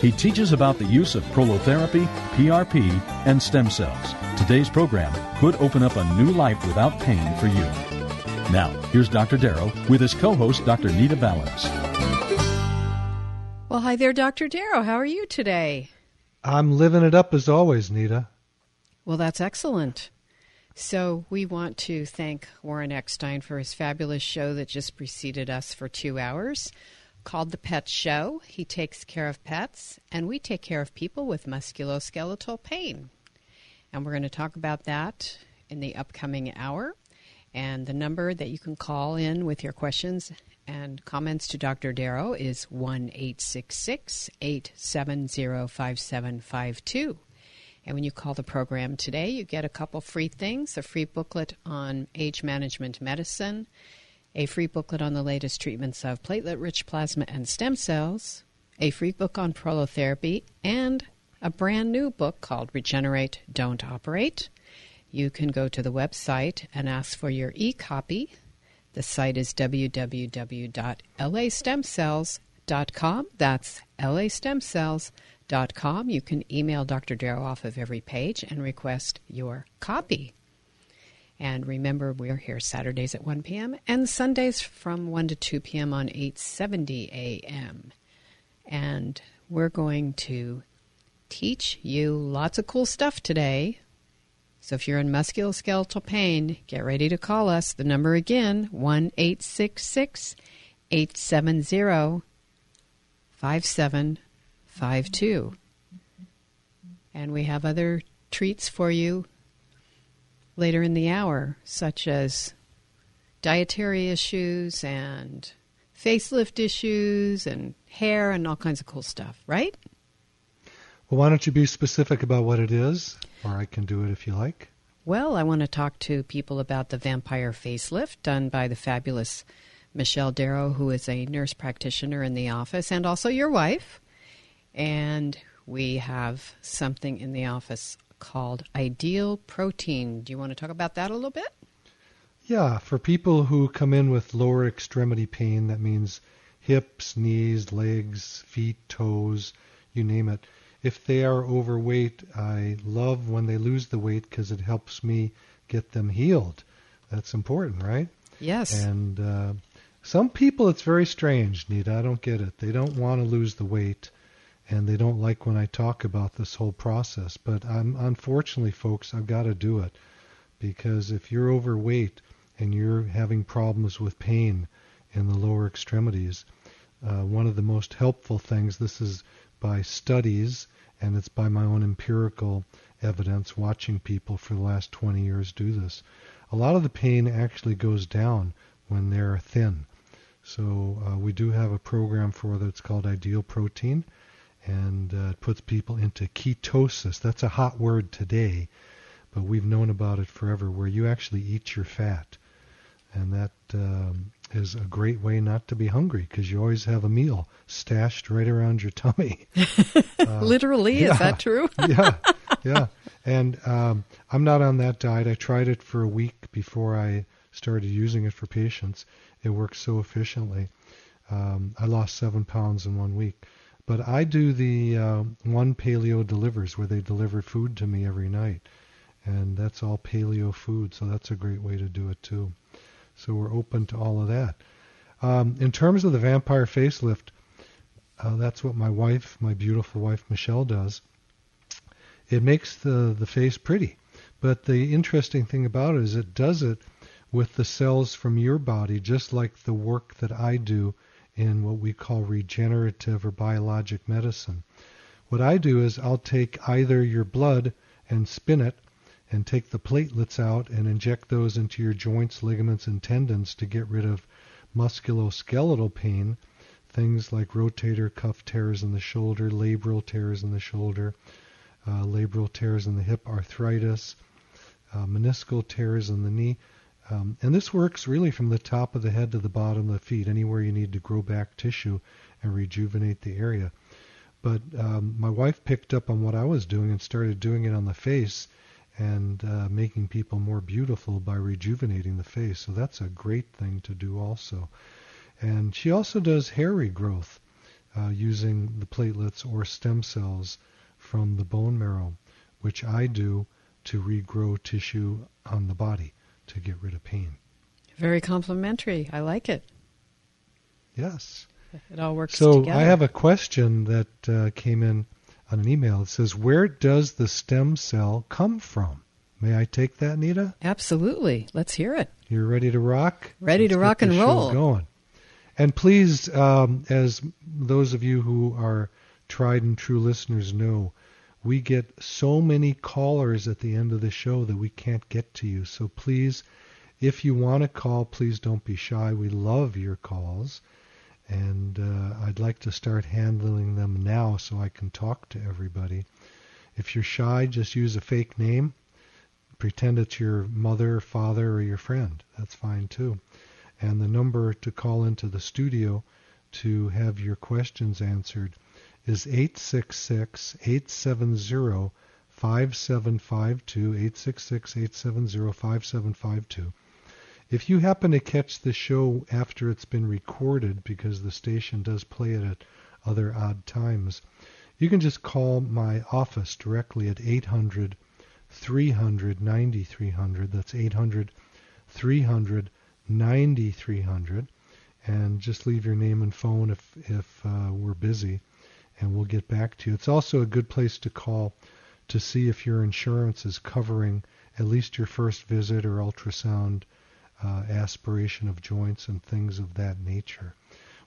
He teaches about the use of prolotherapy, PRP, and stem cells. Today's program could open up a new life without pain for you. Now, here's Dr. Darrow with his co host, Dr. Nita Valens. Well, hi there, Dr. Darrow. How are you today? I'm living it up as always, Nita. Well, that's excellent. So, we want to thank Warren Eckstein for his fabulous show that just preceded us for two hours called The Pet Show. He takes care of pets, and we take care of people with musculoskeletal pain. And we're going to talk about that in the upcoming hour. And the number that you can call in with your questions and comments to Dr. Darrow is 1 870 5752. And when you call the program today, you get a couple free things a free booklet on age management medicine, a free booklet on the latest treatments of platelet rich plasma and stem cells, a free book on prolotherapy, and a brand new book called Regenerate, Don't Operate. You can go to the website and ask for your e copy. The site is www.lastemcells.com. That's lastemcells.com. You can email Dr. Darrow off of every page and request your copy. And remember, we're here Saturdays at 1 p.m. and Sundays from 1 to 2 p.m. on 870 a.m. And we're going to teach you lots of cool stuff today. So if you're in musculoskeletal pain, get ready to call us. The number again, 1 870 5752. And we have other treats for you later in the hour, such as dietary issues and facelift issues and hair and all kinds of cool stuff, right? Well, why don't you be specific about what it is? Or I can do it if you like. Well, I want to talk to people about the vampire facelift done by the fabulous Michelle Darrow, who is a nurse practitioner in the office, and also your wife. And we have something in the office called Ideal Protein. Do you want to talk about that a little bit? Yeah, for people who come in with lower extremity pain, that means hips, knees, legs, feet, toes, you name it. If they are overweight, I love when they lose the weight because it helps me get them healed. That's important, right? Yes. And uh, some people, it's very strange, Nita. I don't get it. They don't want to lose the weight and they don't like when I talk about this whole process. But I'm, unfortunately, folks, I've got to do it because if you're overweight and you're having problems with pain in the lower extremities, uh, one of the most helpful things, this is by studies and it's by my own empirical evidence watching people for the last 20 years do this. A lot of the pain actually goes down when they're thin. So uh, we do have a program for that. It's called Ideal Protein and uh, it puts people into ketosis. That's a hot word today, but we've known about it forever, where you actually eat your fat, and that um, is a great way not to be hungry because you always have a meal stashed right around your tummy. uh, Literally, yeah, is that true? yeah, yeah. And um, I'm not on that diet. I tried it for a week before I started using it for patients. It works so efficiently. Um, I lost seven pounds in one week. But I do the uh, one paleo delivers where they deliver food to me every night, and that's all paleo food. So that's a great way to do it too. So we're open to all of that. Um, in terms of the vampire facelift, uh, that's what my wife, my beautiful wife Michelle, does. It makes the the face pretty But the interesting thing about it is it does it with the cells from your body, just like the work that I do in what we call regenerative or biologic medicine. What I do is I'll take either your blood and spin it and take the platelets out and inject those into your joints, ligaments, and tendons to get rid of musculoskeletal pain, things like rotator cuff tears in the shoulder, labral tears in the shoulder, uh, labral tears in the hip, arthritis, uh, meniscal tears in the knee. Um, and this works really from the top of the head to the bottom of the feet, anywhere you need to grow back tissue and rejuvenate the area. But um, my wife picked up on what I was doing and started doing it on the face and uh, making people more beautiful by rejuvenating the face. So that's a great thing to do also. And she also does hair regrowth uh, using the platelets or stem cells from the bone marrow, which I do to regrow tissue on the body to get rid of pain. Very complimentary. I like it. Yes. It all works so together. I have a question that uh, came in on an email. It says, "Where does the stem cell come from?" May I take that, Nita? Absolutely. Let's hear it. You're ready to rock? Ready Let's to rock and roll. Going. And please, um, as those of you who are tried and true listeners know, we get so many callers at the end of the show that we can't get to you. So please, if you want to call, please don't be shy. We love your calls. And uh, I'd like to start handling them now so I can talk to everybody. If you're shy, just use a fake name. Pretend it's your mother, father, or your friend. That's fine too. And the number to call into the studio to have your questions answered is 866 870 5752. 866 870 5752. If you happen to catch the show after it's been recorded, because the station does play it at other odd times, you can just call my office directly at 800 300 9300. That's 800 300 9300. And just leave your name and phone if, if uh, we're busy, and we'll get back to you. It's also a good place to call to see if your insurance is covering at least your first visit or ultrasound uh, aspiration of joints and things of that nature.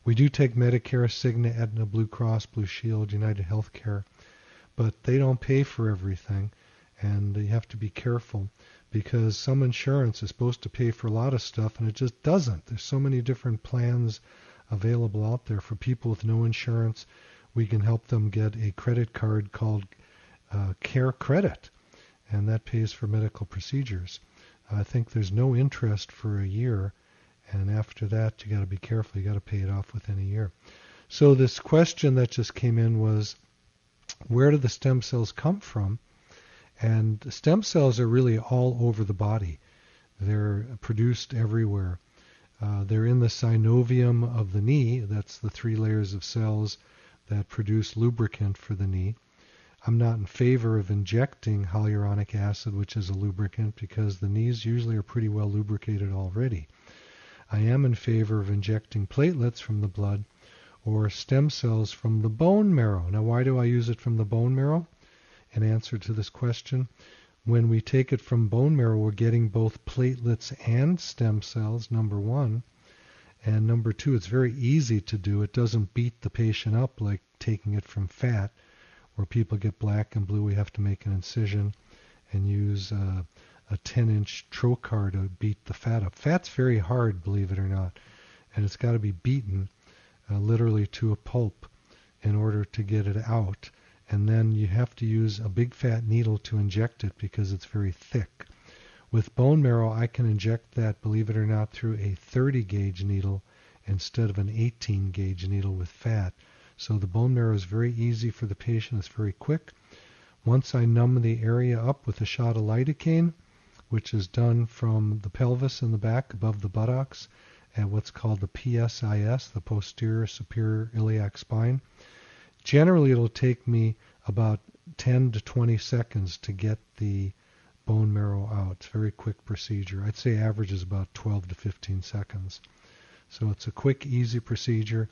We do take Medicare, Cigna, Aetna, Blue Cross, Blue Shield, United Healthcare, but they don't pay for everything, and you have to be careful because some insurance is supposed to pay for a lot of stuff and it just doesn't. There's so many different plans available out there for people with no insurance. We can help them get a credit card called uh, Care Credit, and that pays for medical procedures. I think there's no interest for a year, and after that, you got to be careful. You got to pay it off within a year. So this question that just came in was, where do the stem cells come from? And stem cells are really all over the body. They're produced everywhere. Uh, they're in the synovium of the knee. That's the three layers of cells that produce lubricant for the knee. I'm not in favor of injecting hyaluronic acid, which is a lubricant, because the knees usually are pretty well lubricated already. I am in favor of injecting platelets from the blood or stem cells from the bone marrow. Now, why do I use it from the bone marrow? In answer to this question, when we take it from bone marrow, we're getting both platelets and stem cells, number one. And number two, it's very easy to do. It doesn't beat the patient up like taking it from fat where people get black and blue, we have to make an incision and use uh, a 10 inch trocar to beat the fat up. Fat's very hard, believe it or not, and it's got to be beaten uh, literally to a pulp in order to get it out. And then you have to use a big fat needle to inject it because it's very thick. With bone marrow, I can inject that, believe it or not, through a 30 gauge needle instead of an 18 gauge needle with fat. So the bone marrow is very easy for the patient. It's very quick. Once I numb the area up with a shot of lidocaine, which is done from the pelvis in the back above the buttocks at what's called the PSIS, the posterior superior iliac spine. Generally, it'll take me about 10 to 20 seconds to get the bone marrow out. Very quick procedure. I'd say average is about 12 to 15 seconds. So it's a quick, easy procedure.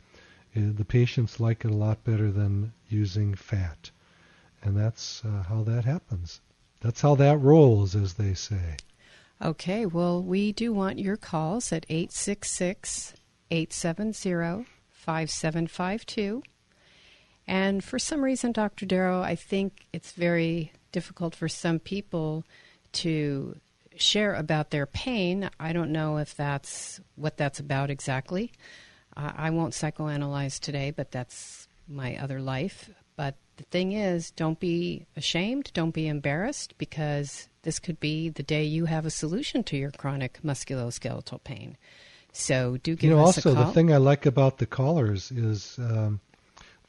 Uh, the patients like it a lot better than using fat. And that's uh, how that happens. that's how that rolls, as they say. Okay, well, we do want your calls at 866 870 5752. And for some reason, Dr. Darrow, I think it's very difficult for some people to share about their pain. I don't know if that's what that's about exactly. Uh, I won't psychoanalyze today, but that's my other life. But the thing is, don't be ashamed, don't be embarrassed, because this could be the day you have a solution to your chronic musculoskeletal pain. So do give you know, us also, the thing I like about the callers is um,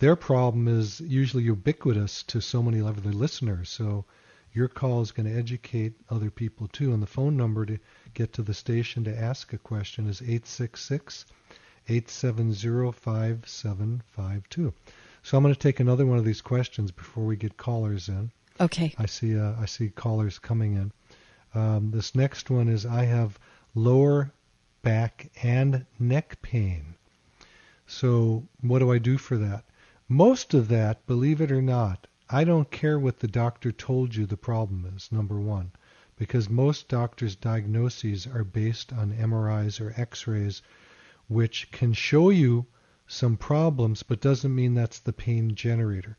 their problem is usually ubiquitous to so many of their listeners. So your call is going to educate other people too. And the phone number to get to the station to ask a question is 866 870 5752. So I'm going to take another one of these questions before we get callers in. okay. I see uh, I see callers coming in. Um, this next one is I have lower back and neck pain. So what do I do for that? Most of that, believe it or not, I don't care what the doctor told you the problem is. Number one, because most doctors' diagnoses are based on MRIs or X-rays, which can show you some problems, but doesn't mean that's the pain generator.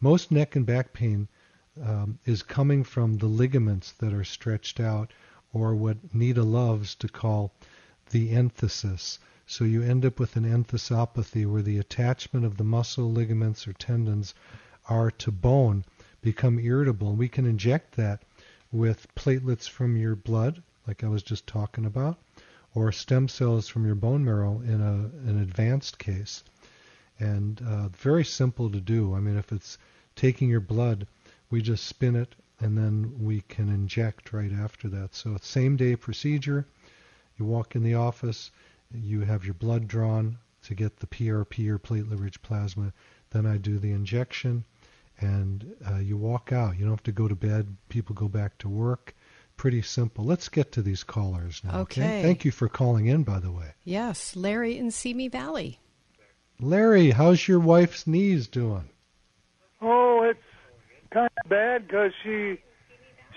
Most neck and back pain um, is coming from the ligaments that are stretched out, or what Nita loves to call the enthesis. So you end up with an enthesopathy where the attachment of the muscle, ligaments, or tendons are to bone become irritable. We can inject that with platelets from your blood, like I was just talking about, or stem cells from your bone marrow in a, an advanced case. And uh, very simple to do. I mean, if it's taking your blood, we just spin it and then we can inject right after that. So same day procedure. You walk in the office, you have your blood drawn to get the PRP or platelet rich plasma. Then I do the injection and uh, you walk out. You don't have to go to bed. People go back to work. Pretty simple. Let's get to these callers now. Okay. Thank you for calling in, by the way. Yes, Larry in Simi Valley. Larry, how's your wife's knees doing? Oh, it's kind of bad because she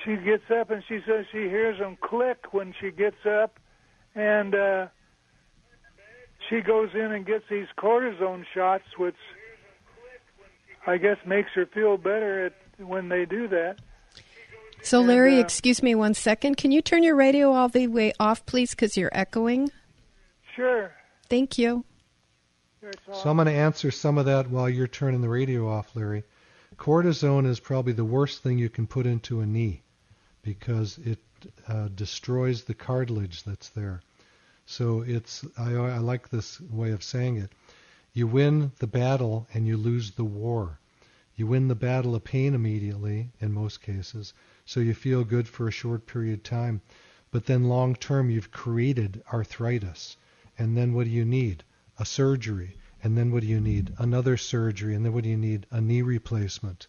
she gets up and she says she hears them click when she gets up, and uh, she goes in and gets these cortisone shots, which I guess makes her feel better at, when they do that. So, And, Larry, uh, excuse me one second. Can you turn your radio all the way off, please, because you're echoing? Sure. Thank you. Sure, it's all- So I'm going to answer some of that while you're turning the radio off, Larry. Cortisone is probably the worst thing you can put into a knee because it uh, destroys the cartilage that's there. So it's I, I like this way of saying it. You win the battle and you lose the war. You win the battle of pain immediately in most cases, so you feel good for a short period of time. But then long term you've created arthritis. And then what do you need? A surgery. And then what do you need? Another surgery. And then what do you need? A knee replacement.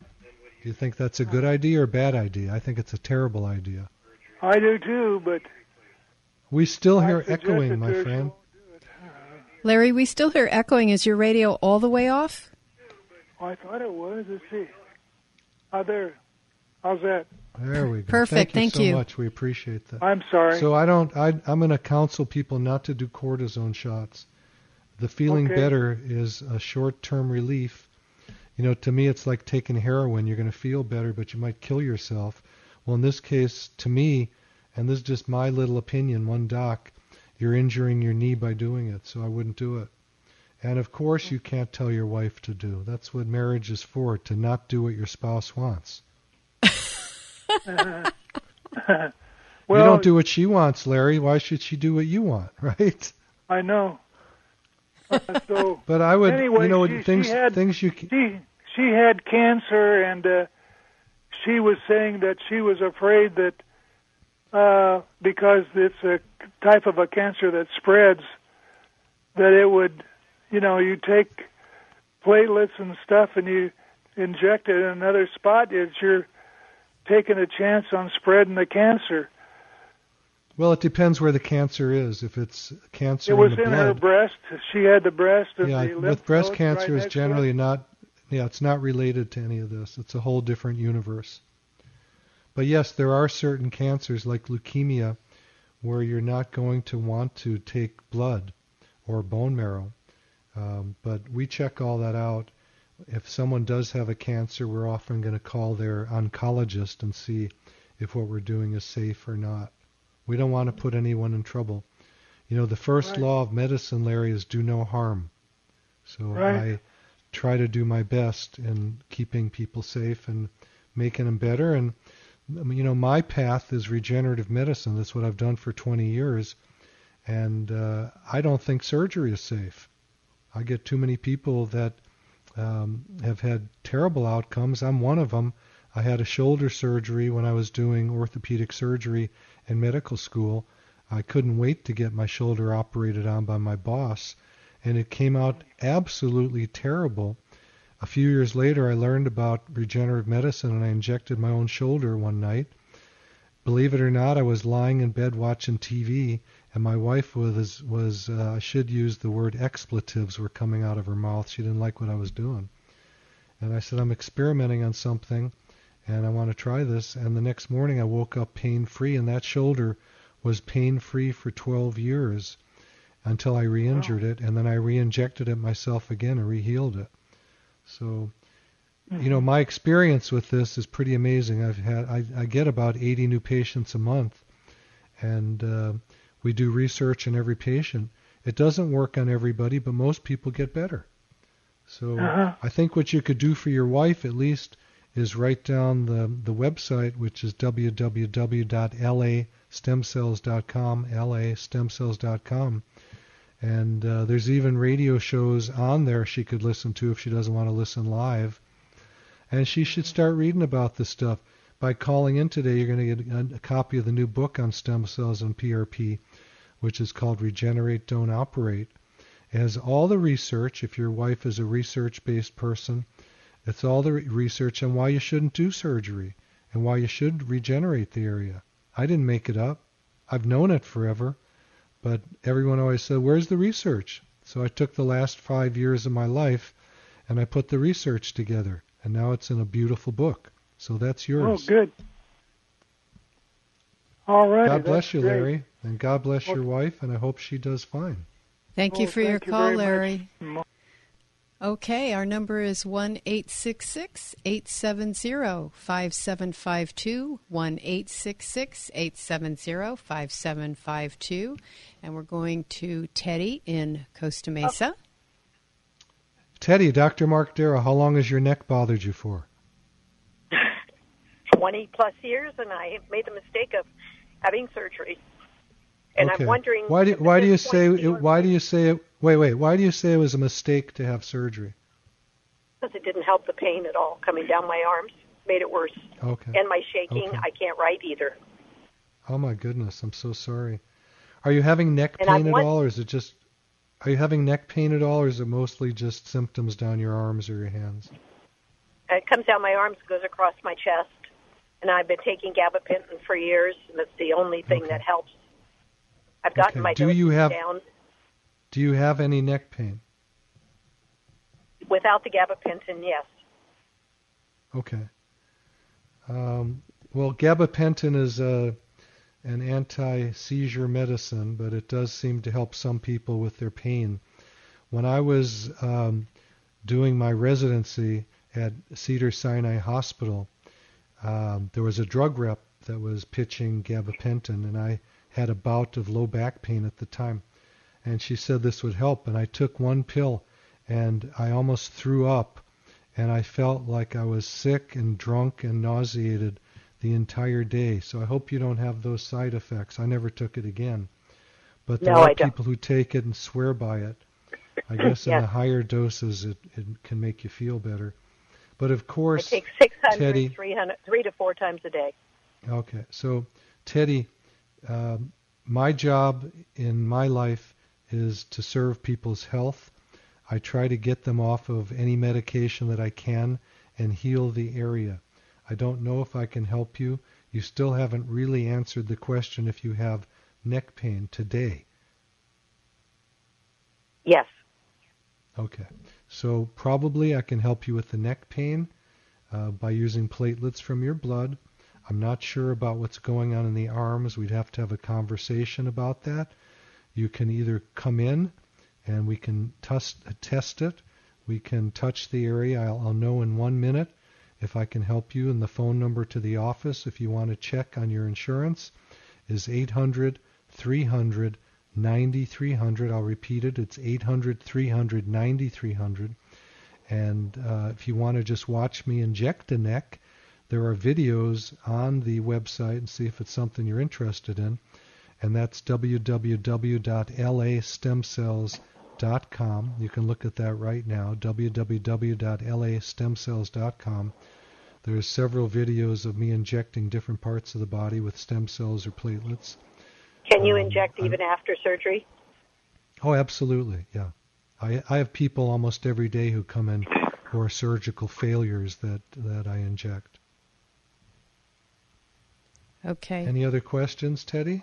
Do you think that's a good idea or a bad idea? I think it's a terrible idea. I do too, but We still hear echoing, my friend. Larry, we still hear echoing. Is your radio all the way off? I thought it was. Let's see. Oh, there. How's that? There we go. Perfect, Thank you thank so you. much. We appreciate that. I'm sorry. So I don't. I, I'm going to counsel people not to do cortisone shots. The feeling Okay. better is a short-term relief. You know, to me, it's like taking heroin. You're going to feel better, but you might kill yourself. Well, in this case, to me, and this is just my little opinion, one doc, you're injuring your knee by doing it, so I wouldn't do it. And of course, you can't tell your wife to do. That's what marriage is for, to not do what your spouse wants. well, you don't do what she wants, Larry. Why should she do what you want, right? I know. Uh, so But I would, Anyway, you know, she- she things had- things you she she had cancer, and uh, she was saying that she was afraid that uh, because it's a type of a cancer that spreads, that it would, you know, you take platelets and stuff and you inject it in another spot, it's you're taking a chance on spreading the cancer. Well, it depends where the cancer is. If it's cancer It was in the in her breast. She had the breast and yeah, with breast cancer right is next to it. generally not Yeah, it's not related to any of this. It's a whole different universe. But yes, there are certain cancers like leukemia where you're not going to want to take blood or bone marrow. Um, but we check all that out. If someone does have a cancer, we're often going to call their oncologist and see if what we're doing is safe or not. We don't want to put anyone in trouble. You know, the first Right. law of medicine, Larry, is do no harm. So Right. I try to do my best in keeping people safe and making them better. And you know, my path is regenerative medicine. That's what I've done for 20 years, and uh, I don't think surgery is safe. I get too many people that um, have had terrible outcomes. I'm one of them. I had a shoulder surgery when I was doing orthopedic surgery in medical school. I couldn't wait to get my shoulder operated on by my boss, and it came out absolutely terrible. A few years later, I learned about regenerative medicine and I injected my own shoulder one night. Believe it or not, I was lying in bed watching TV, and my wife was was uh, I should use the word expletives were coming out of her mouth. She didn't like what I was doing, and I said I'm experimenting on something, and I want to try this. And the next morning, I woke up pain free, and that shoulder was pain free for 12 years until I re-injured it, and then I re-injected it myself again and re-healed it. So, you know, my experience with this is pretty amazing. I've had I, I get about 80 new patients a month, and uh, we do research on every patient. It doesn't work on everybody, but most people get better. So Uh-huh. I think what you could do for your wife at least is write down the the website, which is www.lastemcells.com, lastemcells.com. And uh, there's even radio shows on there she could listen to if she doesn't want to listen live. And she should start reading about this stuff. By calling in today, you're going to get a, a copy of the new book on stem cells and PRP, which is called Regenerate, Don't Operate. It has all the research, if your wife is a research based person, it's all the re- research on why you shouldn't do surgery and why you should regenerate the area. I didn't make it up. I've known it forever. But everyone always said, Where's the research? So I took the last five years of my life and I put the research together. And now it's in a beautiful book. So that's oh, yours. Oh, good. All right. God bless you, Larry. And God bless your wife. And I hope she does fine. Thank you Oh, for your you call, Larry. much. Larry. Okay, our number is 1 870 5752. 1 870 5752. And we're going to Teddy in Costa oh. Mesa. Teddy, Dr. Mark Darrow, how long has your neck bothered you for? 20 plus years, and I made the mistake of having surgery. And okay. I'm wondering why do why do you say it, why do you say it, wait wait why do you say it was a mistake to have surgery? Because it didn't help the pain at all coming down my arms, made it worse. Okay. And my shaking, Okay. I can't write either. Oh my goodness, I'm so sorry. Are you having neck And pain at all, or is it just? Are you having neck pain at all, or is it mostly just symptoms down your arms or your hands? It comes down my arms, goes across my chest, and I've been taking gabapentin for years, and it's the only thing Okay. that helps. I've gotten Okay. my Do you have- down Do you have any neck pain? without the gabapentin. Yes, Okay. Um, well, gabapentin is a, an anti-seizure medicine, but it does seem to help some people with their pain. When I was um, doing my residency at Cedar Sinai Hospital, um, there was a drug rep that was pitching gabapentin, and I had a bout of low back pain at the time. And she said this would help, and I took one pill, and I almost threw up and I felt like I was sick and drunk and nauseated the entire day. So I hope you don't have those side effects. I never took it again. But there No, are I people who take it and swear by it. I guess in the higher doses it, it can make you feel better. But of I course, take 600, Teddy- 300, three to four times a day. Okay, so Teddy, um, my job in my life is to serve people's health. I try to get them off of any medication that I can and heal the area. I don't know if I can help you. You still haven't really answered the question if you have neck pain today. Yes. Okay. So probably I can help you with the neck pain uh, by using platelets from your blood. I'm not sure about what's going on in the arms. We'd have to have a conversation about that. You can either come in and we can test, test it. We can touch the area. I'll, I'll know in one minute if I can help you. And the phone number to the office, if you want to check on your insurance, is 800 300 9300. I'll repeat it. It's 800 300 9300. And uh, if you want to just watch me inject a neck, there are videos on the website and see if it's something you're interested in. And that's www.lastemcells.com. You can look at that right now, www.lastemcells.com. There's several videos of me injecting different parts of the body with stem cells or platelets. Can you um, inject even I'm, after surgery? Oh, absolutely. Yeah. I I have people almost every day who come in who are surgical failures that that I inject. Okay. Any other questions, Teddy?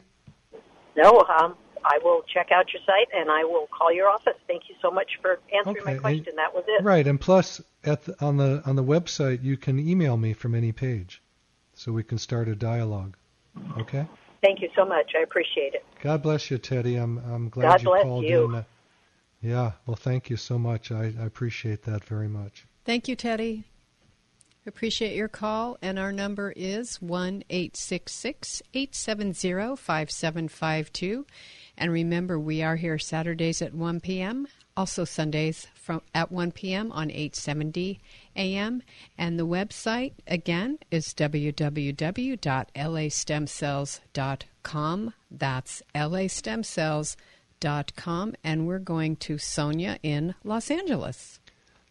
No, um, I will check out your site and I will call your office. Thank you so much for answering okay. my question. And, that was it. Right, and plus at the, on the on the website you can email me from any page, so we can start a dialogue. Okay. Thank you so much. I appreciate it. God bless you, Teddy. I'm I'm glad God you bless called you. in. Yeah, well, thank you so much. I, I appreciate that very much. Thank you, Teddy. Appreciate your call, and our number is one eight six six eight seven zero five seven five two. And remember, we are here Saturdays at 1 p.m., also Sundays from at 1 p.m. on 870 a.m. And the website, again, is www.lastemcells.com. That's lastemcells.com. And we're going to Sonia in Los Angeles.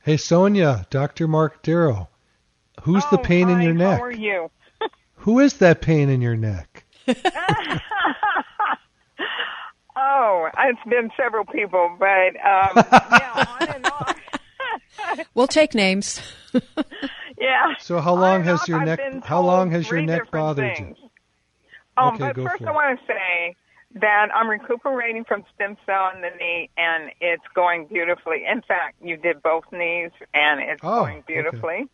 Hey, Sonia, Dr. Mark Darrow. Who's oh, the pain hi, in your neck? How are you? Who is that pain in your neck? Oh, it's been several people, but um, yeah, on and on. we'll take names. yeah. So how long has your I've neck? How long has your neck bothered things. you? Um, Okay, but go first, for I want to say that I'm recuperating from stem cell in the knee, and it's going beautifully. In fact, you did both knees, and it's Oh, going okay.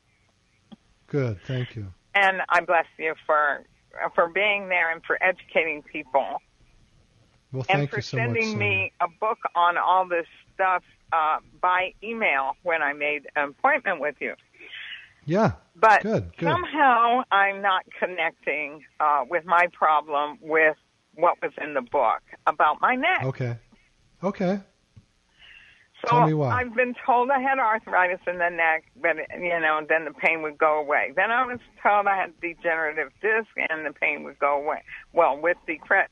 Good, thank you. And I bless you for for being there and for educating people. Well, and thank for you so much. sending Sonia. me a book on all this stuff uh, by email when I made an appointment with you. Yeah. But Good, good. somehow I'm not connecting uh, with my problem with what was in the book about my neck. Okay. Okay. So Tell me why. I've been told I had arthritis in the neck, but you know, then the pain would go away. Then I was told I had degenerative disc, and the pain would go away. Well, with decre-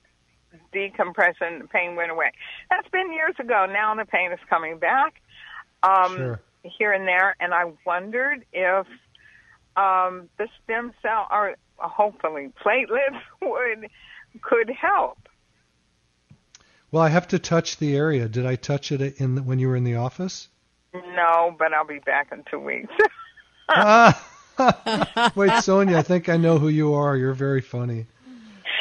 decompression, the pain went away. That's been years ago. Now the pain is coming back um, Sure. here and there, and I wondered if um, the stem cell or hopefully platelets would could help. Well, I have to touch the area. Did I touch it in the, when you were in the office? No, but I'll be back in two weeks. ah! Wait, Sonia, I think I know who you are. You're very funny.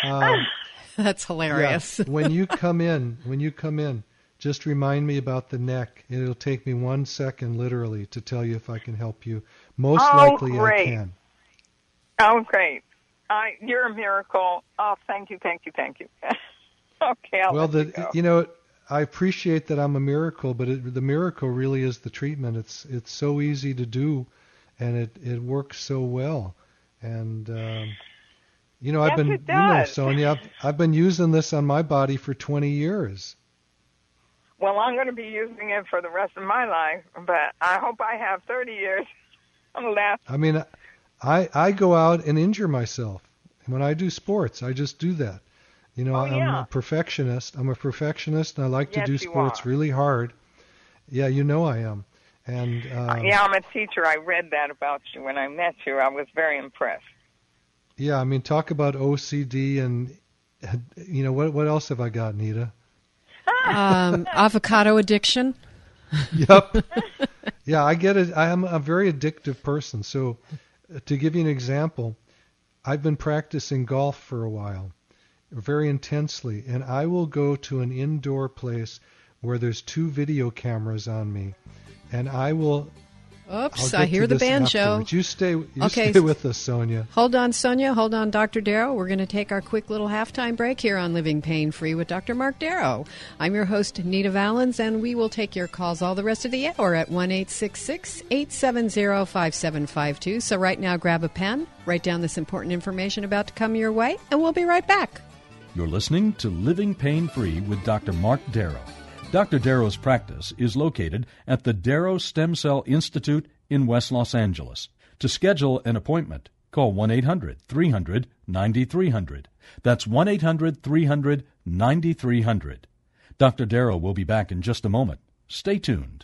Um, That's hilarious. Yeah, when you come in, when you come in, just remind me about the neck. It'll take me one second, literally, to tell you if I can help you. Most Oh, likely, great. I can. Oh, great! I, you're a miracle. Oh, thank you, thank you, thank you. Okay, I'll well, the you you know, I appreciate that I'm a miracle, but it, the miracle really is the treatment. It's it's so easy to do, and it it works so well. And um, you know, I've been you know. Sonia, I've, I've been using this on my body for 20 years. Well, I'm going to be using it for the rest of my life, but I hope I have 30 years left. I mean, I I go out and injure myself when I do sports. I just do that. You know, Oh, I'm yeah. a perfectionist. I'm a perfectionist, and I like Yes, to do sports are. really hard. Yeah, you know I am. And um, yeah, I'm a teacher. I read that about you when I met you. I was very impressed. Yeah, I mean, talk about OCD and you know what? What else have I got, Nita? Um, avocado addiction. Yep. yeah, I get it. I am a very addictive person. So, uh, to give you an example, I've been practicing golf for a while, very intensely, and I will go to an indoor place where there's two video cameras on me, and I will. Oops, I hear the banjo. afterwards. You stay. You Okay. stay with us, Sonia. Hold on, Sonia. Hold on, Dr. Darrow. We're going to take our quick little halftime break here on Living Pain Free with Dr. Mark Darrow. I'm your host, Nita Valens, and we will take your calls all the rest of the hour at 1 870 5752. So, right now, grab a pen, write down this important information about to come your way, and we'll be right back. You're listening to Living Pain Free with Dr. Mark Darrow. Dr. Darrow's practice is located at the Darrow Stem Cell Institute in West Los Angeles. To schedule an appointment, call 1 800 300 9300. That's 1 800 300 9300. Dr. Darrow will be back in just a moment. Stay tuned.